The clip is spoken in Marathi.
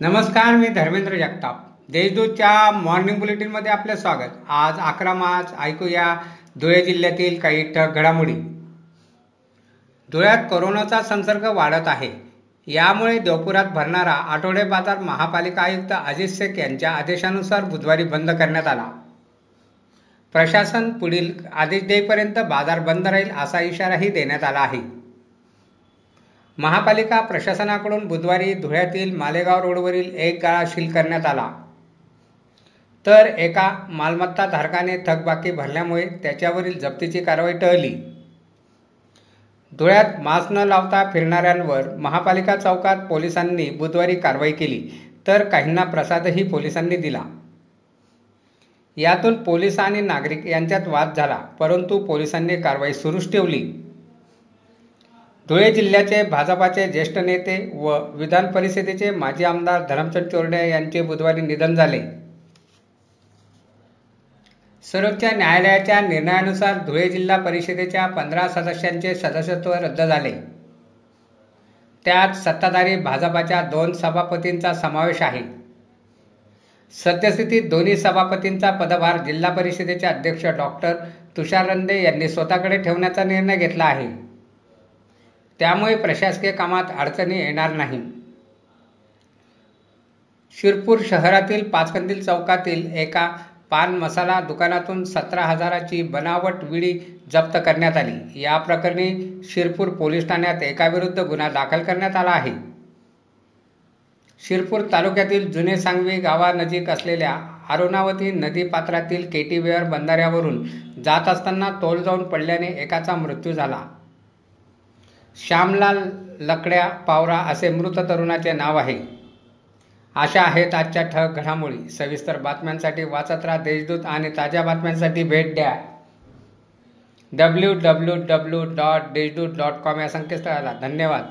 नमस्कार मी धर्मेंद्र जगताप. देशदूतच्या मॉर्निंग बुलेटिनमध्ये आपलं स्वागत. आज अकरा मार्च ऐकूया धुळे जिल्ह्यातील काही ठक घडामोडी. धुळ्यात कोरोनाचा संसर्ग वाढत आहे. यामुळे देवपुरात भरणारा आठवडे बाजार महापालिका आयुक्त अजित शेख यांच्या आदेशानुसार बुधवारी बंद करण्यात आला. प्रशासन पुढील आदेश देईपर्यंत बाजार बंद राहील असा इशाराही देण्यात आला आहे. महापालिका प्रशासनाकडून बुधवारी धुळ्यातील मालेगाव रोडवरील एक गाळा शील करण्यात आला. तर एका मालमत्ता धारकाने थकबाकी भरल्यामुळे त्याच्यावरील जप्तीची कारवाई टळली. धुळ्यात मास्क न लावता फिरणाऱ्यांवर महापालिका चौकात पोलिसांनी बुधवारी कारवाई केली तर काहींना प्रसादही पोलिसांनी दिला. यातून पोलीस आणि नागरिक यांच्यात वाद झाला परंतु पोलिसांनी कारवाई सुरूच ठेवली. धुळे जिल्ह्याचे भाजपाचे ज्येष्ठ नेते व विधान परिषदेचे माजी आमदार धरमचंद चोरडे यांचे बुधवारी निधन झाले. सर्वोच्च न्यायालयाच्या निर्णयानुसार धुळे जिल्हा परिषदेच्या पंधरा सदस्यांचे सदस्यत्व रद्द झाले. त्यात सत्ताधारी भाजपाच्या दोन सभापतींचा समावेश आहे. सद्यस्थितीत दोन्ही सभापतींचा पदभार जिल्हा परिषदेचे अध्यक्ष डॉक्टर तुषार रंदे यांनी स्वतःकडे ठेवण्याचा निर्णय घेतला आहे. त्यामुळे प्रशासकीय कामात अडचणी येणार नाही. शिरपूर शहरातील पाचकंदील चौकातील एका पान मसाला दुकानातून सतरा हजाराची बनावट विडी जप्त करण्यात आली. या प्रकरणी शिरपूर पोलीस ठाण्यात एकाविरुद्ध गुन्हा दाखल करण्यात आला आहे. शिरपूर तालुक्यातील जुने सांगवी गावानजीक असलेल्या अरुणावती नदीपात्रातील केटीवेअर बंधाऱ्यावरून जात असताना तोल जाऊन पडल्याने एकाचा मृत्यू झाला. श्यामलाल लकड्या पावरा असे मृत तरुणाचे नाव आहे. अशा आहेत आजच्या ठळक घडामोडी. सविस्तर बातम्यांसाठी वाचत राहा देशदूत आणि ताज्या बातम्यांसाठी भेट द्या. W W W dot Deshdoot dot com या संकेतस्थळाला. धन्यवाद.